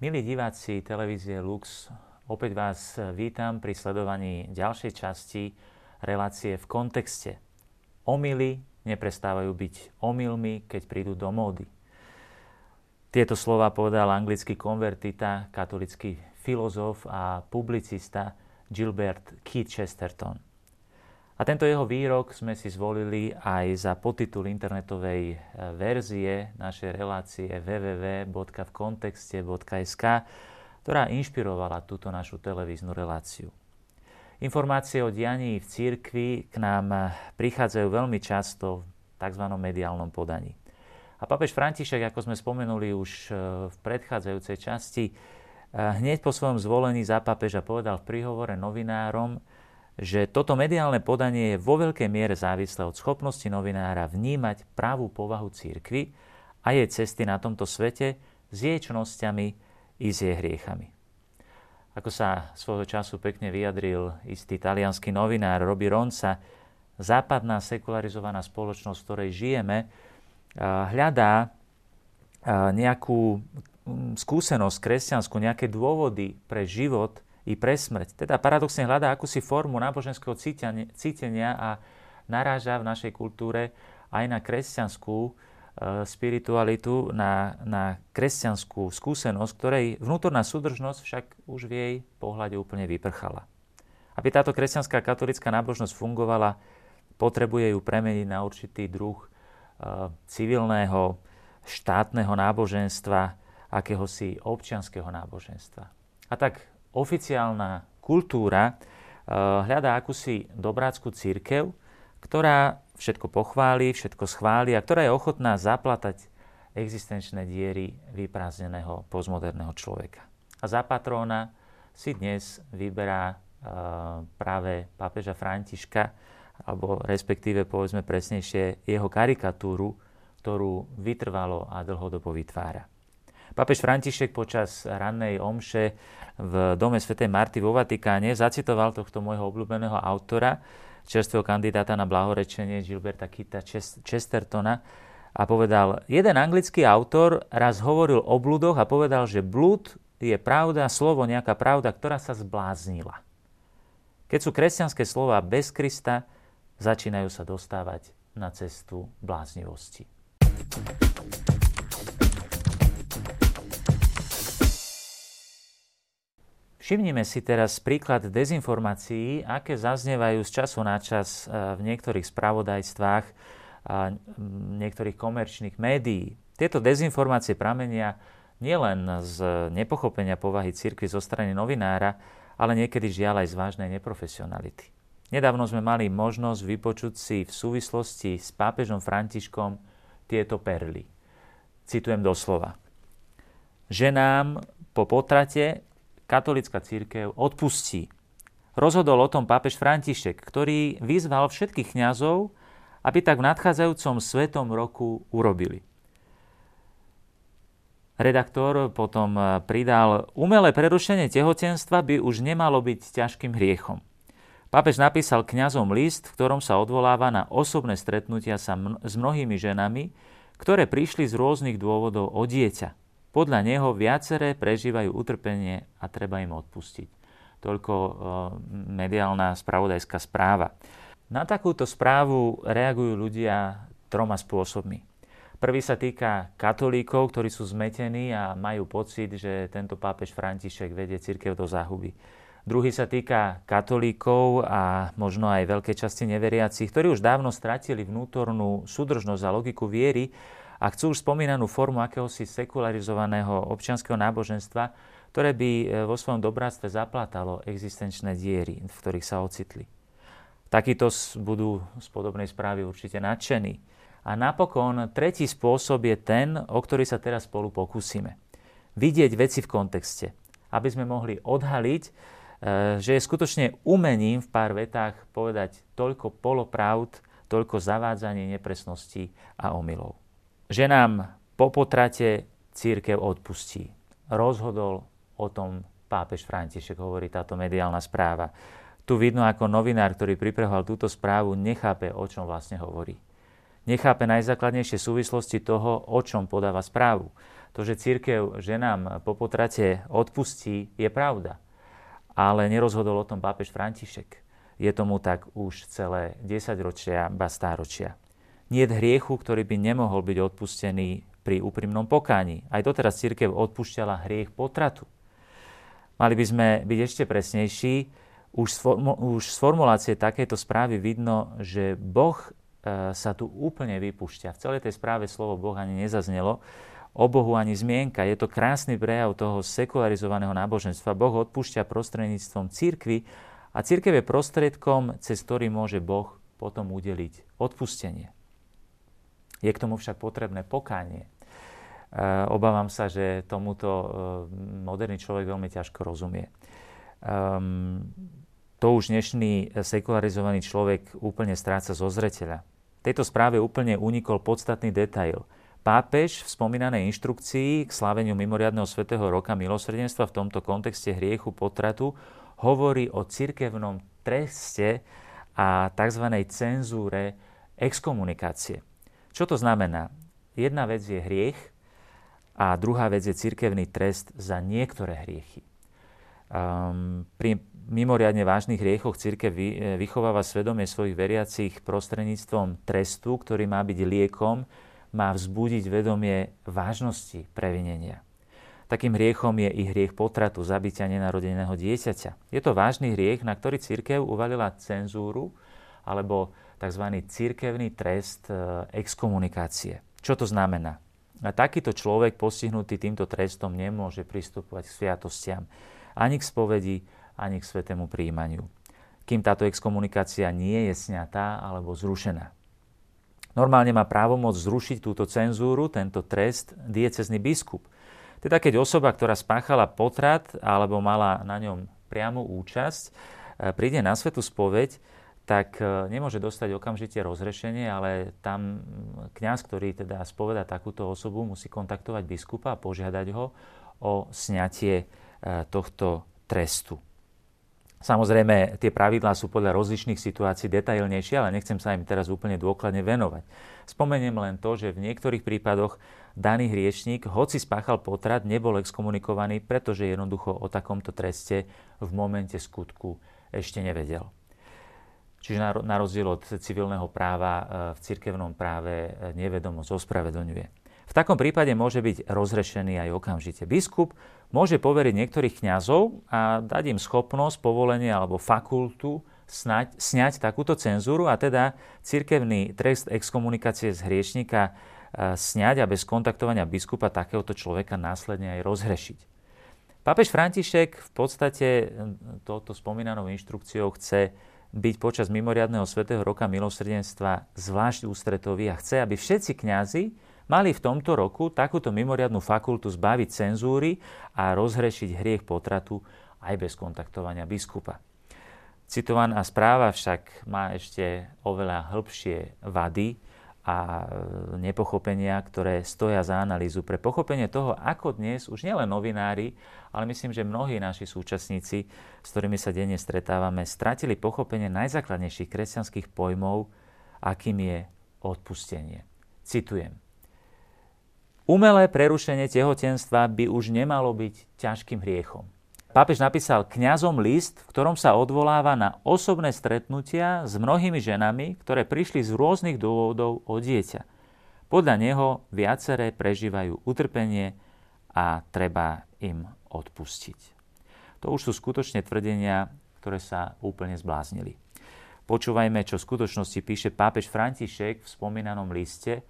Milí diváci televízie Lux, opäť vás vítam pri sledovaní ďalšej časti relácie v kontexte. Omily neprestávajú byť omylmi, keď prídu do módy. Tieto slova povedal anglický konvertita, katolický filozof a publicista Gilbert Keith Chesterton. A tento jeho výrok sme si zvolili aj za podtitul internetovej e, verzie našej relácie www.vkontexte.sk, ktorá inšpirovala túto našu televíznu reláciu. Informácie o dianí v cirkvi k nám e, prichádzajú veľmi často v tzv. mediálnom podaní. A papež František, ako sme spomenuli už e, v predchádzajúcej časti, hneď po svojom zvolení za papeža povedal v príhovore novinárom, že toto mediálne podanie je vo veľkej miere závislé od schopnosti novinára vnímať pravú povahu církvy a jej cesty na tomto svete s jej čnosťami i s jej hriechami. Ako sa svojho času pekne vyjadril istý talianský novinár Robi Ronca, západná sekularizovaná spoločnosť, v ktorej žijeme, hľadá nejakú skúsenosť kresťanskú, nejaké dôvody pre život, i pre smrť. Teda paradoxne hľadá akúsi formu náboženského cítenia a naráža v našej kultúre aj na kresťanskú e, spiritualitu, na, na kresťanskú skúsenosť, ktorej vnútorná súdržnosť však už v jej pohľade úplne vyprchala. Aby táto kresťanská katolická nábožnosť fungovala, potrebuje ju premeniť na určitý druh e, civilného, štátneho náboženstva, akéhosi občianského náboženstva. A tak oficiálna kultúra eh, hľadá akúsi dobrácku církev, ktorá všetko pochváli, všetko schváli a ktorá je ochotná zaplatať existenčné diery vyprázdneného postmoderného človeka. A za patróna si dnes vyberá uh, práve pápeža Františka, alebo respektíve povedzme presnejšie jeho karikatúru, ktorú vytrvalo a dlhodobo vytvára. Papež František počas rannej omše v dome svätej Marty vo Vatikáne zacitoval tohto môjho obľúbeného autora, čerstvého kandidáta na blahorečenie Gilberta Kita Chestertona a povedal, jeden anglický autor raz hovoril o blúdoch a povedal, že blúd je pravda, slovo nejaká pravda, ktorá sa zbláznila. Keď sú kresťanské slova bez Krista, začínajú sa dostávať na cestu bláznivosti. Všimnime si teraz príklad dezinformácií, aké zaznievajú z času na čas e, v niektorých spravodajstvách niektorých komerčných médií. Tieto dezinformácie pramenia nielen z nepochopenia povahy cirkvi zo strany novinára, ale niekedy žiaľ aj z vážnej neprofesionality. Nedávno sme mali možnosť vypočuť si v súvislosti s pápežom Františkom tieto perly. Citujem doslova. Ženám po potrate katolická církev odpustí. Rozhodol o tom pápež František, ktorý vyzval všetkých kňazov, aby tak v nadchádzajúcom svetom roku urobili. Redaktor potom pridal, umelé prerušenie tehotenstva by už nemalo byť ťažkým hriechom. Pápež napísal kňazom list, v ktorom sa odvoláva na osobné stretnutia sa s mnohými ženami, ktoré prišli z rôznych dôvodov o dieťa. Podľa neho viaceré prežívajú utrpenie a treba im odpustiť. Toľko e, mediálna spravodajská správa. Na takúto správu reagujú ľudia troma spôsobmi. Prvý sa týka katolíkov, ktorí sú zmetení a majú pocit, že tento pápež František vedie církev do záhuby. Druhý sa týka katolíkov a možno aj veľkej časti neveriacich, ktorí už dávno stratili vnútornú súdržnosť a logiku viery a chcú už spomínanú formu akéhosi sekularizovaného občianského náboženstva, ktoré by e, vo svojom dobráctve zaplatalo existenčné diery, v ktorých sa ocitli. Takíto budú z podobnej správy určite nadšení. A napokon tretí spôsob je ten, o ktorý sa teraz spolu pokúsime. Vidieť veci v kontexte, aby sme mohli odhaliť, e, že je skutočne umením v pár vetách povedať toľko polopravd, toľko zavádzanie nepresností a omylov že nám po potrate církev odpustí. Rozhodol o tom pápež František, hovorí táto mediálna správa. Tu vidno, ako novinár, ktorý pripravoval túto správu, nechápe, o čom vlastne hovorí. Nechápe najzákladnejšie súvislosti toho, o čom podáva správu. To, že církev ženám po potrate odpustí, je pravda. Ale nerozhodol o tom pápež František. Je tomu tak už celé 10 ročia, ba stáročia. Nie hriechu, ktorý by nemohol byť odpustený pri úprimnom pokáni. Aj doteraz církev odpúšťala hriech potratu. Mali by sme byť ešte presnejší. Už z, formu, už z formulácie takéto správy vidno, že Boh e, sa tu úplne vypúšťa. V celej tej správe slovo Boh ani nezaznelo o Bohu ani zmienka. Je to krásny prejav toho sekularizovaného náboženstva. Boh odpúšťa prostredníctvom církvy a církev je prostriedkom, cez ktorý môže Boh potom udeliť odpustenie. Je k tomu však potrebné pokánie. E, obávam sa, že tomuto e, moderný človek veľmi ťažko rozumie. Um, to už dnešný sekularizovaný človek úplne stráca zo zreteľa. Tejto správe úplne unikol podstatný detail – Pápež v spomínanej inštrukcii k sláveniu mimoriadného svätého roka milosrdenstva v tomto kontexte hriechu potratu hovorí o cirkevnom treste a tzv. cenzúre exkomunikácie. Čo to znamená? Jedna vec je hriech a druhá vec je cirkevný trest za niektoré hriechy. Um, pri mimoriadne vážnych hriechoch církev vychováva svedomie svojich veriacich prostredníctvom trestu, ktorý má byť liekom má vzbudiť vedomie vážnosti previnenia. Takým hriechom je i hriech potratu, zabitia nenarodeného dieťaťa. Je to vážny hriech, na ktorý církev uvalila cenzúru alebo tzv. církevný trest e, exkomunikácie. Čo to znamená? A takýto človek postihnutý týmto trestom nemôže pristupovať k sviatostiam, ani k spovedi, ani k svetému príjmaniu. Kým táto exkomunikácia nie je sňatá alebo zrušená. Normálne má právomoc zrušiť túto cenzúru, tento trest, diecezný biskup. Teda keď osoba, ktorá spáchala potrat alebo mala na ňom priamu účasť, e, príde na svetu spoveď, tak e, nemôže dostať okamžite rozrešenie, ale tam kňaz, ktorý teda spoveda takúto osobu, musí kontaktovať biskupa a požiadať ho o sňatie e, tohto trestu. Samozrejme, tie pravidlá sú podľa rozličných situácií detailnejšie, ale nechcem sa im teraz úplne dôkladne venovať. Spomeniem len to, že v niektorých prípadoch daný hriešník, hoci spáchal potrat, nebol exkomunikovaný, pretože jednoducho o takomto treste v momente skutku ešte nevedel. Čiže na rozdiel od civilného práva e, v cirkevnom práve e, nevedomosť ospravedlňuje. V takom prípade môže byť rozrešený aj okamžite. Biskup môže poveriť niektorých kňazov a dať im schopnosť, povolenie alebo fakultu snať, sňať takúto cenzúru a teda cirkevný trest exkomunikácie z hriešnika e, sňať a bez kontaktovania biskupa takéhoto človeka následne aj rozhrešiť. Pápež František v podstate touto spomínanou inštrukciou chce byť počas mimoriadného svätého roka milosrdenstva zvlášť ústretový a chce, aby všetci kňazi mali v tomto roku takúto mimoriadnú fakultu zbaviť cenzúry a rozhrešiť hriech potratu aj bez kontaktovania biskupa. Citovaná správa však má ešte oveľa hĺbšie vady a nepochopenia, ktoré stoja za analýzu. Pre pochopenie toho, ako dnes už nielen novinári, ale myslím, že mnohí naši súčasníci, s ktorými sa denne stretávame, stratili pochopenie najzákladnejších kresťanských pojmov, akým je odpustenie. Citujem. Umelé prerušenie tehotenstva by už nemalo byť ťažkým hriechom. Pápež napísal kňazom list, v ktorom sa odvoláva na osobné stretnutia s mnohými ženami, ktoré prišli z rôznych dôvodov o dieťa. Podľa neho viaceré prežívajú utrpenie a treba im odpustiť. To už sú skutočne tvrdenia, ktoré sa úplne zbláznili. Počúvajme, čo v skutočnosti píše pápež František v spomínanom liste,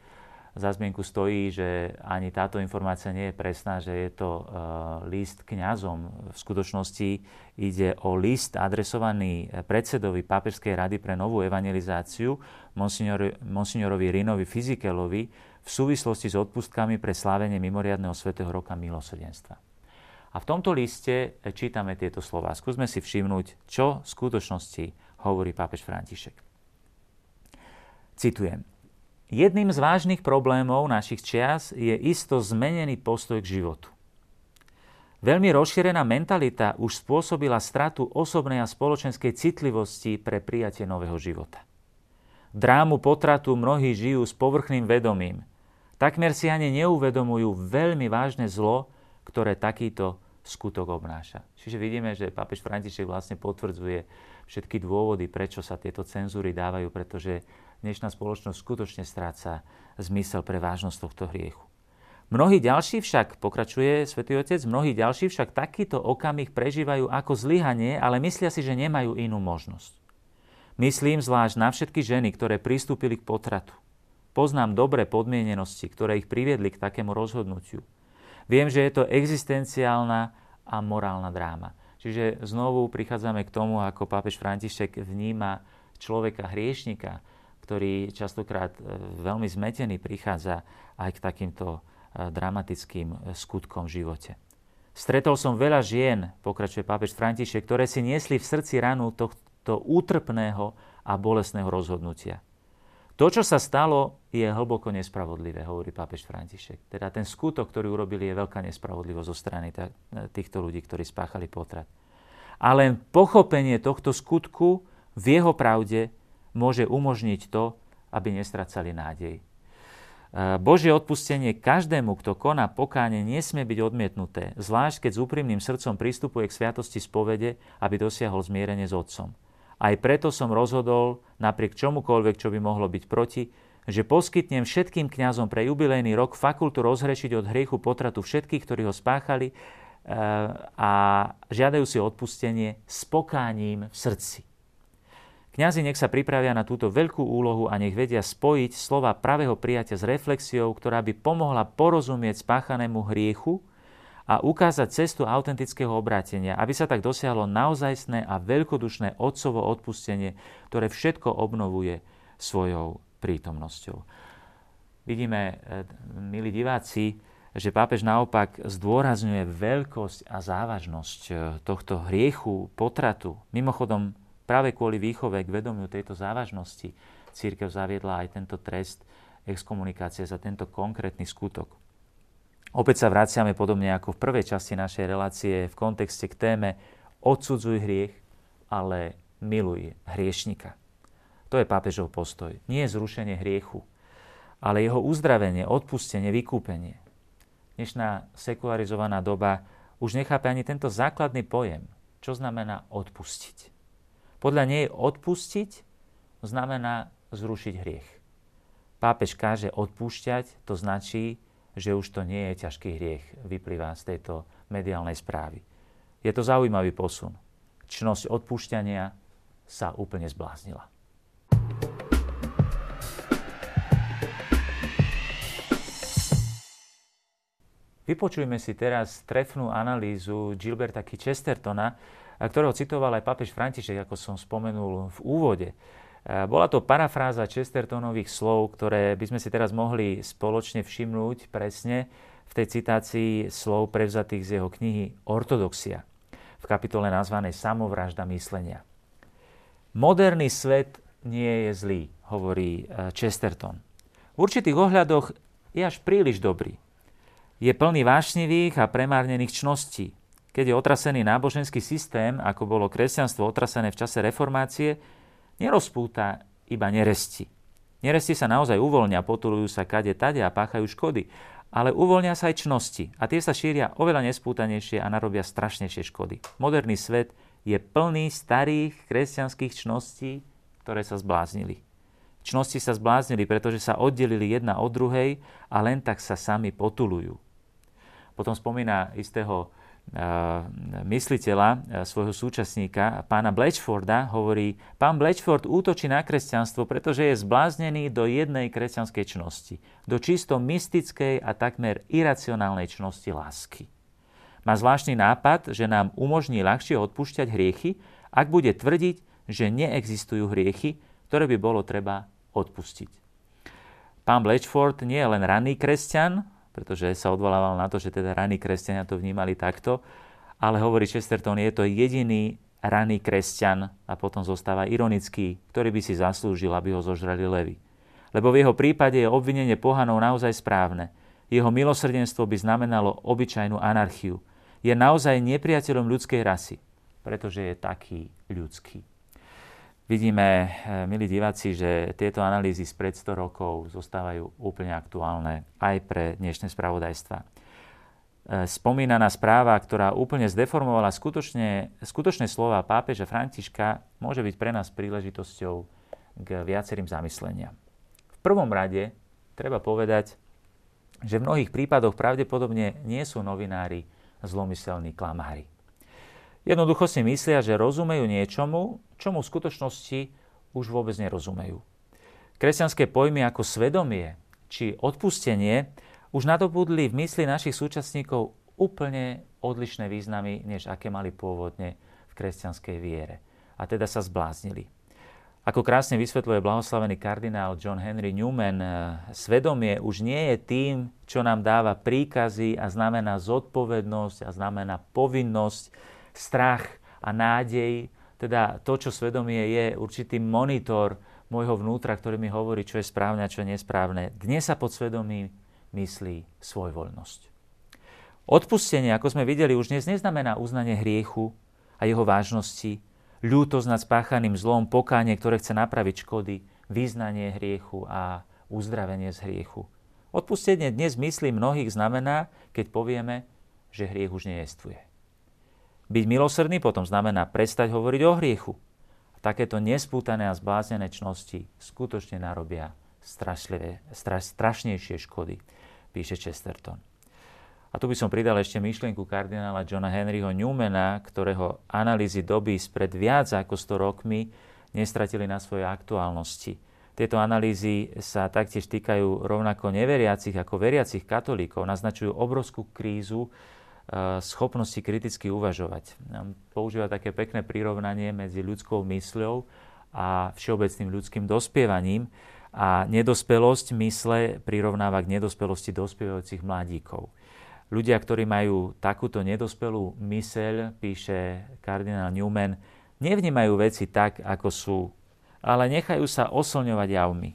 za zmienku stojí, že ani táto informácia nie je presná, že je to uh, list kňazom. V skutočnosti ide o list adresovaný predsedovi Pápežskej rady pre novú evangelizáciu, monsignor, monsignorovi Rinovi Fizikelovi, v súvislosti s odpustkami pre slávenie mimoriadného svätého roka milosrdenstva. A v tomto liste čítame tieto slova. Skúsme si všimnúť, čo v skutočnosti hovorí pápež František. Citujem. Jedným z vážnych problémov našich čias je isto zmenený postoj k životu. Veľmi rozšírená mentalita už spôsobila stratu osobnej a spoločenskej citlivosti pre prijatie nového života. Drámu potratu mnohí žijú s povrchným vedomím, Takmer si ani neuvedomujú veľmi vážne zlo, ktoré takýto skutok obnáša. Čiže vidíme, že pápež František vlastne potvrdzuje všetky dôvody, prečo sa tieto cenzúry dávajú, pretože dnešná spoločnosť skutočne stráca zmysel pre vážnosť tohto hriechu. Mnohí ďalší však, pokračuje svätý Otec, mnohí ďalší však takýto okamih prežívajú ako zlyhanie, ale myslia si, že nemajú inú možnosť. Myslím zvlášť na všetky ženy, ktoré pristúpili k potratu. Poznám dobré podmienenosti, ktoré ich priviedli k takému rozhodnutiu. Viem, že je to existenciálna a morálna dráma. Čiže znovu prichádzame k tomu, ako pápež František vníma človeka hriešnika, ktorý častokrát e, veľmi zmetený prichádza aj k takýmto dramatickým e, skutkom v živote. Stretol som veľa žien, pokračuje pápež František, ktoré si niesli v srdci ranu tohto útrpného a bolesného rozhodnutia. To, čo sa stalo, je hlboko nespravodlivé, hovorí pápež František. Teda ten skutok, ktorý urobili, je veľká nespravodlivosť zo strany e, týchto ľudí, ktorí spáchali potrat. Ale pochopenie tohto skutku v jeho pravde môže umožniť to, aby nestracali nádej. Božie odpustenie každému, kto koná pokáne, nesmie byť odmietnuté, zvlášť keď s úprimným srdcom pristupuje k sviatosti spovede, aby dosiahol zmierenie s Otcom. Aj preto som rozhodol, napriek čomukoľvek, čo by mohlo byť proti, že poskytnem všetkým kňazom pre jubilejný rok fakultu rozhrešiť od hriechu potratu všetkých, ktorí ho spáchali e, a žiadajú si odpustenie s pokáním v srdci. Kňazi nech sa pripravia na túto veľkú úlohu a nech vedia spojiť slova pravého prijatia s reflexiou, ktorá by pomohla porozumieť spáchanému hriechu a ukázať cestu autentického obrátenia, aby sa tak dosiahlo naozajstné a veľkodušné otcovo odpustenie, ktoré všetko obnovuje svojou prítomnosťou. Vidíme, e, milí diváci, že pápež naopak zdôrazňuje veľkosť a závažnosť e, tohto hriechu, potratu. Mimochodom, Práve kvôli výchove k vedomiu tejto závažnosti církev zaviedla aj tento trest exkomunikácie za tento konkrétny skutok. Opäť sa vraciame podobne ako v prvej časti našej relácie v kontexte k téme odsudzuj hriech, ale miluj hriešnika. To je pápežov postoj. Nie zrušenie hriechu, ale jeho uzdravenie, odpustenie, vykúpenie. Dnešná sekularizovaná doba už nechápe ani tento základný pojem, čo znamená odpustiť. Podľa nej odpustiť znamená zrušiť hriech. Pápež káže odpúšťať, to značí, že už to nie je ťažký hriech, vyplýva z tejto mediálnej správy. Je to zaujímavý posun. Čnosť odpúšťania sa úplne zbláznila. Vypočujme si teraz trefnú analýzu Gilberta. Chestertona, ktorého citoval aj papež František, ako som spomenul v úvode. Bola to parafráza Chestertonových slov, ktoré by sme si teraz mohli spoločne všimnúť presne v tej citácii slov prevzatých z jeho knihy Ortodoxia v kapitole nazvanej Samovražda myslenia. Moderný svet nie je zlý, hovorí e, Chesterton. V určitých ohľadoch je až príliš dobrý. Je plný vášnivých a premárnených čností, keď je otrasený náboženský systém, ako bolo kresťanstvo otrasené v čase reformácie, nerozpúta iba neresti. Neresti sa naozaj uvoľnia, potulujú sa kade tade a páchajú škody, ale uvoľnia sa aj čnosti a tie sa šíria oveľa nespútanejšie a narobia strašnejšie škody. Moderný svet je plný starých kresťanských čností, ktoré sa zbláznili. Čnosti sa zbláznili, pretože sa oddelili jedna od druhej a len tak sa sami potulujú. Potom spomína istého mysliteľa, svojho súčasníka, pána Blatchforda, hovorí, pán Blatchford útočí na kresťanstvo, pretože je zbláznený do jednej kresťanskej čnosti, do čisto mystickej a takmer iracionálnej čnosti lásky. Má zvláštny nápad, že nám umožní ľahšie odpúšťať hriechy, ak bude tvrdiť, že neexistujú hriechy, ktoré by bolo treba odpustiť. Pán Blatchford nie je len ranný kresťan, pretože sa odvolával na to, že teda raní kresťania to vnímali takto, ale hovorí Chesterton, je to jediný raný kresťan a potom zostáva ironický, ktorý by si zaslúžil, aby ho zožrali levy. Lebo v jeho prípade je obvinenie pohanov naozaj správne. Jeho milosrdenstvo by znamenalo obyčajnú anarchiu. Je naozaj nepriateľom ľudskej rasy, pretože je taký ľudský. Vidíme, eh, milí diváci, že tieto analýzy z pred 100 rokov zostávajú úplne aktuálne aj pre dnešné spravodajstva. Eh, spomínaná správa, ktorá úplne zdeformovala skutočne, skutočné slova pápeža Františka, môže byť pre nás príležitosťou k viacerým zamysleniam. V prvom rade treba povedať, že v mnohých prípadoch pravdepodobne nie sú novinári zlomyselní klamári. Jednoducho si myslia, že rozumejú niečomu, čomu v skutočnosti už vôbec nerozumejú. Kresťanské pojmy ako svedomie či odpustenie už nadobudli v mysli našich súčasníkov úplne odlišné významy, než aké mali pôvodne v kresťanskej viere. A teda sa zbláznili. Ako krásne vysvetľuje blahoslavený kardinál John Henry Newman, eh, svedomie už nie je tým, čo nám dáva príkazy a znamená zodpovednosť a znamená povinnosť, strach a nádej. Teda to, čo svedomie je, určitý monitor môjho vnútra, ktorý mi hovorí, čo je správne a čo je nesprávne. Dnes sa pod svedomím myslí svojvoľnosť. Odpustenie, ako sme videli, už dnes neznamená uznanie hriechu a jeho vážnosti, ľútosť nad spáchaným zlom, pokánie, ktoré chce napraviť škody, vyznanie hriechu a uzdravenie z hriechu. Odpustenie dnes myslí mnohých znamená, keď povieme, že hriech už nejestvuje. Byť milosrdný potom znamená prestať hovoriť o hriechu. Takéto nespútané a zbláznené čnosti skutočne narobia strašlivé, straš, strašnejšie škody, píše Chesterton. A tu by som pridal ešte myšlienku kardinála Johna Henryho Newmana, ktorého analýzy doby spred viac ako 100 rokmi nestratili na svojej aktuálnosti. Tieto analýzy sa taktiež týkajú rovnako neveriacich ako veriacich katolíkov, naznačujú obrovskú krízu schopnosti kriticky uvažovať. Používa také pekné prirovnanie medzi ľudskou mysľou a všeobecným ľudským dospievaním a nedospelosť mysle prirovnáva k nedospelosti dospievajúcich mladíkov. Ľudia, ktorí majú takúto nedospelú myseľ, píše kardinál Newman, nevnímajú veci tak, ako sú, ale nechajú sa oslňovať javmi.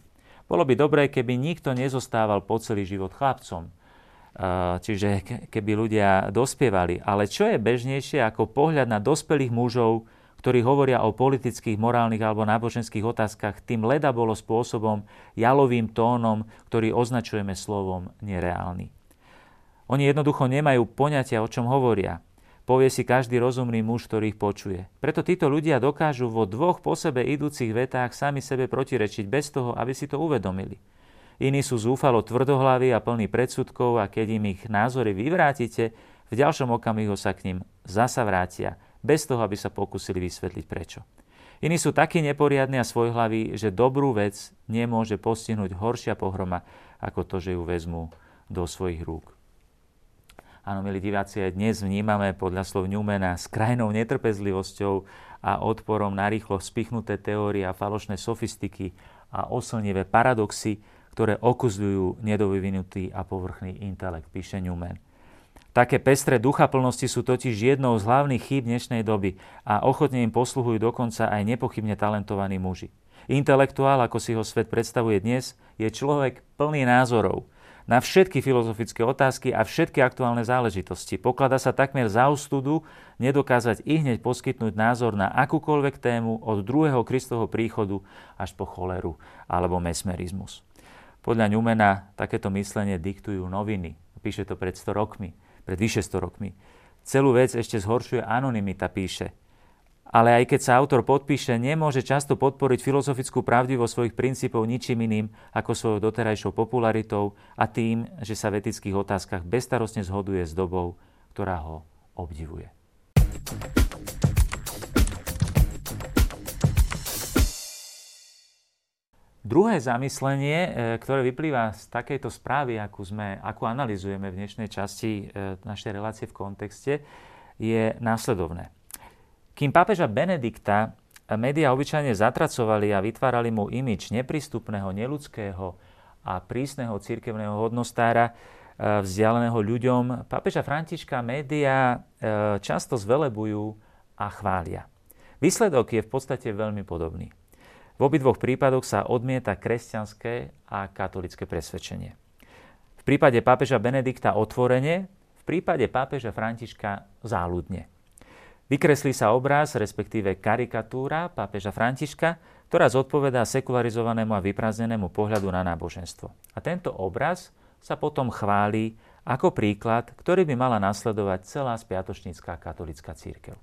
Bolo by dobré, keby nikto nezostával po celý život chlapcom, čiže keby ľudia dospievali. Ale čo je bežnejšie ako pohľad na dospelých mužov, ktorí hovoria o politických, morálnych alebo náboženských otázkach tým leda bolo spôsobom, jalovým tónom, ktorý označujeme slovom nereálny. Oni jednoducho nemajú poňatia, o čom hovoria. Povie si každý rozumný muž, ktorý ich počuje. Preto títo ľudia dokážu vo dvoch po sebe idúcich vetách sami sebe protirečiť bez toho, aby si to uvedomili. Iní sú zúfalo tvrdohlaví a plní predsudkov a keď im ich názory vyvrátite, v ďalšom okamihu sa k ním zasa vrátia, bez toho, aby sa pokúsili vysvetliť prečo. Iní sú takí neporiadni a svojhlaví, že dobrú vec nemôže postihnúť horšia pohroma, ako to, že ju vezmú do svojich rúk. Áno, milí diváci, aj dnes vnímame podľa slov Newmana s krajnou netrpezlivosťou a odporom na rýchlo spichnuté teórie a falošné sofistiky a oslnivé paradoxy, ktoré okuzľujú nedovyvinutý a povrchný intelekt, píše Newman. Také pestré ducha plnosti sú totiž jednou z hlavných chýb dnešnej doby a ochotne im posluhujú dokonca aj nepochybne talentovaní muži. Intelektuál, ako si ho svet predstavuje dnes, je človek plný názorov – na všetky filozofické otázky a všetky aktuálne záležitosti. Poklada sa takmer za ostudu nedokázať i hneď poskytnúť názor na akúkoľvek tému od druhého Kristovho príchodu až po choleru alebo mesmerizmus. Podľa Ňumena takéto myslenie diktujú noviny. Píše to pred 100 rokmi, pred vyše 100 rokmi. Celú vec ešte zhoršuje anonymita, píše ale aj keď sa autor podpíše, nemôže často podporiť filozofickú pravdivosť svojich princípov ničím iným ako svojou doterajšou popularitou a tým, že sa v etických otázkach bestarostne zhoduje s dobou, ktorá ho obdivuje. Druhé zamyslenie, e, ktoré vyplýva z takejto správy, akú, sme, akú analizujeme v dnešnej časti e, našej relácie v kontexte, je následovné. Kým pápeža Benedikta médiá obyčajne zatracovali a vytvárali mu imič neprístupného, neludského a prísneho cirkevného hodnostára, e, vzdialeného ľuďom, pápeža Františka médiá často zvelebujú a chvália. Výsledok je v podstate veľmi podobný. V obidvoch prípadoch sa odmieta kresťanské a katolické presvedčenie. V prípade pápeža Benedikta otvorene, v prípade pápeža Františka záľudne. Vykreslí sa obraz, respektíve karikatúra pápeža Františka, ktorá zodpovedá sekularizovanému a vyprázdnenému pohľadu na náboženstvo. A tento obraz sa potom chváli ako príklad, ktorý by mala nasledovať celá spiatočnícká katolická církev.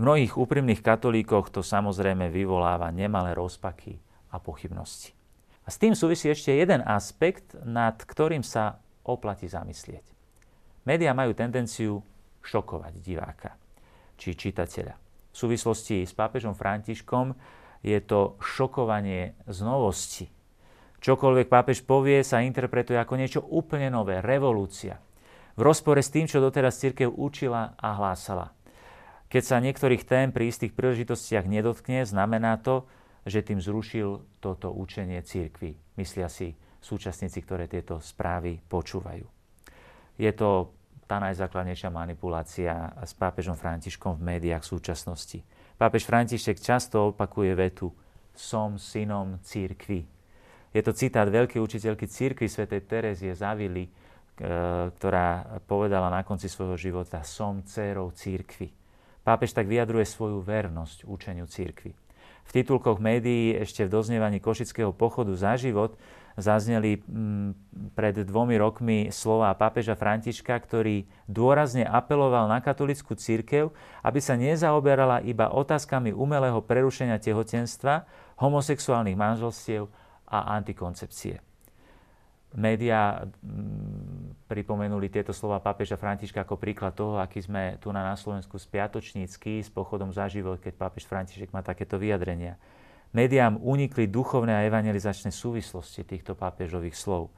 Mnohých úprimných katolíkoch to samozrejme vyvoláva nemalé rozpaky a pochybnosti. A s tým súvisí ešte jeden aspekt, nad ktorým sa oplatí zamyslieť. Média majú tendenciu šokovať diváka či čitateľa. V súvislosti s pápežom Františkom je to šokovanie z novosti. Čokoľvek pápež povie, sa interpretuje ako niečo úplne nové, revolúcia. V rozpore s tým, čo doteraz církev učila a hlásala. Keď sa niektorých tém pri istých príležitostiach nedotkne, znamená to, že tým zrušil toto učenie církvy. Myslia si súčasníci, ktoré tieto správy počúvajú. Je to tá najzákladnejšia manipulácia s pápežom Františkom v médiách v súčasnosti. Pápež František často opakuje vetu Som synom církvy. Je to citát veľkej učiteľky církvy svätej Terezie Zavily, e, ktorá povedala na konci svojho života Som dcérou církvy. Pápež tak vyjadruje svoju vernosť učeniu církvy. V titulkoch médií ešte v doznievaní Košického pochodu za život zazneli mm, pred dvomi rokmi slova pápeža Františka, ktorý dôrazne apeloval na katolickú církev, aby sa nezaoberala iba otázkami umelého prerušenia tehotenstva, homosexuálnych manželstiev a antikoncepcie. Média mm, pripomenuli tieto slova pápeža Františka ako príklad toho, aký sme tu na, Slovensku spiatočnícky s pochodom za život, keď pápež František má takéto vyjadrenia. Médiám unikli duchovné a evangelizačné súvislosti týchto pápežových slov.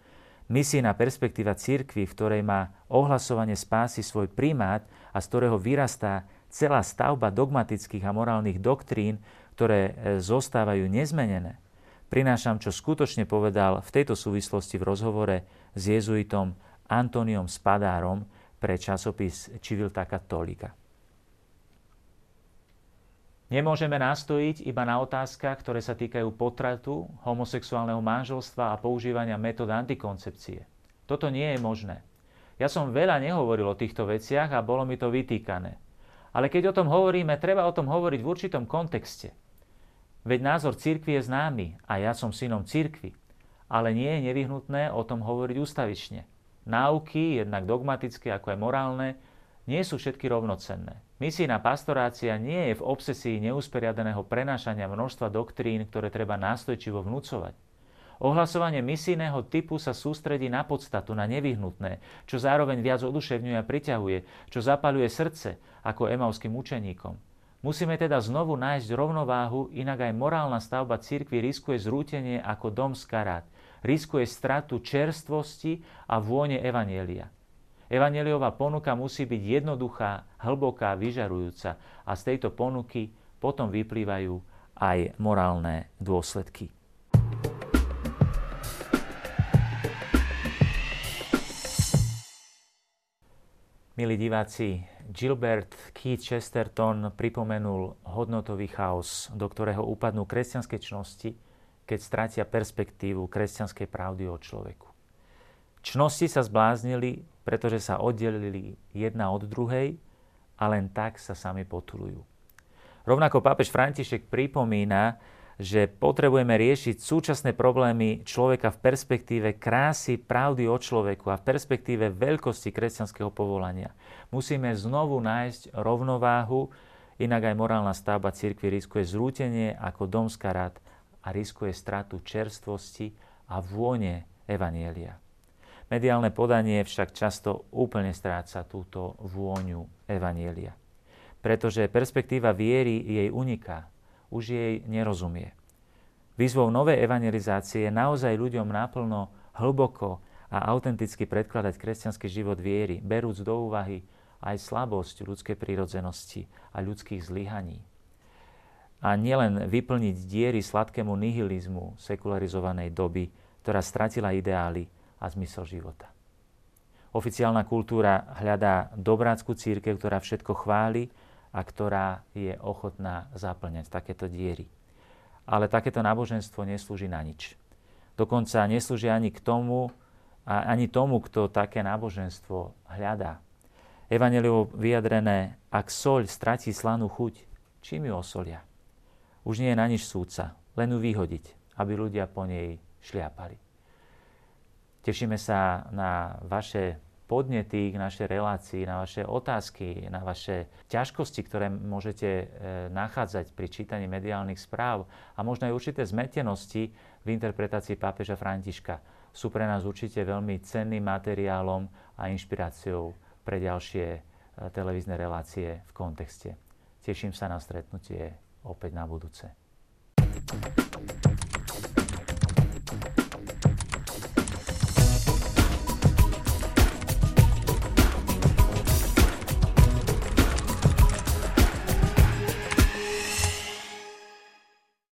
Misijná perspektíva cirkvy, v ktorej má ohlasovanie spásy svoj primát a z ktorého vyrastá celá stavba dogmatických a morálnych doktrín, ktoré e, zostávajú nezmenené, prinášam, čo skutočne povedal v tejto súvislosti v rozhovore s jezuitom Antoniom Spadárom pre časopis Civilta Cattolica. Nemôžeme nastojiť iba na otázkach, ktoré sa týkajú potratu, homosexuálneho manželstva a používania metód antikoncepcie. Toto nie je možné. Ja som veľa nehovoril o týchto veciach a bolo mi to vytýkané. Ale keď o tom hovoríme, treba o tom hovoriť v určitom kontexte. Veď názor cirkvi je známy a ja som synom cirkvi, ale nie je nevyhnutné o tom hovoriť ústavične. Náuky, jednak dogmatické ako aj morálne, nie sú všetky rovnocenné. Misijná pastorácia nie je v obsesii neusporiadaného prenášania množstva doktrín, ktoré treba nástojčivo vnúcovať. Ohlasovanie misijného typu sa sústredí na podstatu, na nevyhnutné, čo zároveň viac oduševňuje a priťahuje, čo zapaluje srdce, ako emauským učeníkom. Musíme teda znovu nájsť rovnováhu, inak aj morálna stavba cirkvi riskuje zrútenie ako dom z karát, riskuje stratu čerstvosti a vône Evanielia. Evangeliová ponuka musí byť jednoduchá, hlboká, vyžarujúca a z tejto ponuky potom vyplývajú aj morálne dôsledky. Milí diváci, Gilbert Keith Chesterton pripomenul hodnotový chaos, do ktorého upadnú kresťanské čnosti, keď stratia perspektívu kresťanskej pravdy o človeku. Čnosti sa zbláznili, pretože sa oddelili jedna od druhej a len tak sa sami potulujú. Rovnako pápež František pripomína, že potrebujeme riešiť súčasné problémy človeka v perspektíve krásy, pravdy o človeku a v perspektíve veľkosti kresťanského povolania. Musíme znovu nájsť rovnováhu, inak aj morálna stavba cirkvi riskuje zrútenie ako dom z karát a riskuje stratu čerstvosti a vône Evanielia. Mediálne podanie však často úplne stráca túto vôňu Evanielia. Pretože perspektíva viery jej uniká, už jej nerozumie. Výzvou novej evangelizácie je naozaj ľuďom naplno, hlboko a autenticky predkladať kresťanský život viery, berúc do úvahy aj slabosť ľudskej prírodzenosti a ľudských zlyhaní. A nielen vyplniť diery sladkému nihilizmu sekularizovanej doby, ktorá stratila ideály, a zmysel života. Oficiálna kultúra hľadá dobrácku církev, ktorá všetko chváli a ktorá je ochotná zaplňať takéto diery. Ale takéto náboženstvo neslúži na nič. Dokonca neslúži ani k tomu, a ani tomu, kto také náboženstvo hľadá. Evangeliovo vyjadrené, ak soľ stratí slanú chuť, čím ju osolia? Už nie je na nič súca, len ju vyhodiť, aby ľudia po nej šliapali. Tešíme sa na vaše podnety k našej relácii, na vaše otázky, na vaše ťažkosti, ktoré môžete e, nachádzať pri čítaní mediálnych správ a možno aj určité zmetenosti v interpretácii pápeža Františka. Sú pre nás určite veľmi cenným materiálom a inšpiráciou pre ďalšie e, televízne relácie v kontexte. Teším sa na stretnutie opäť na budúce.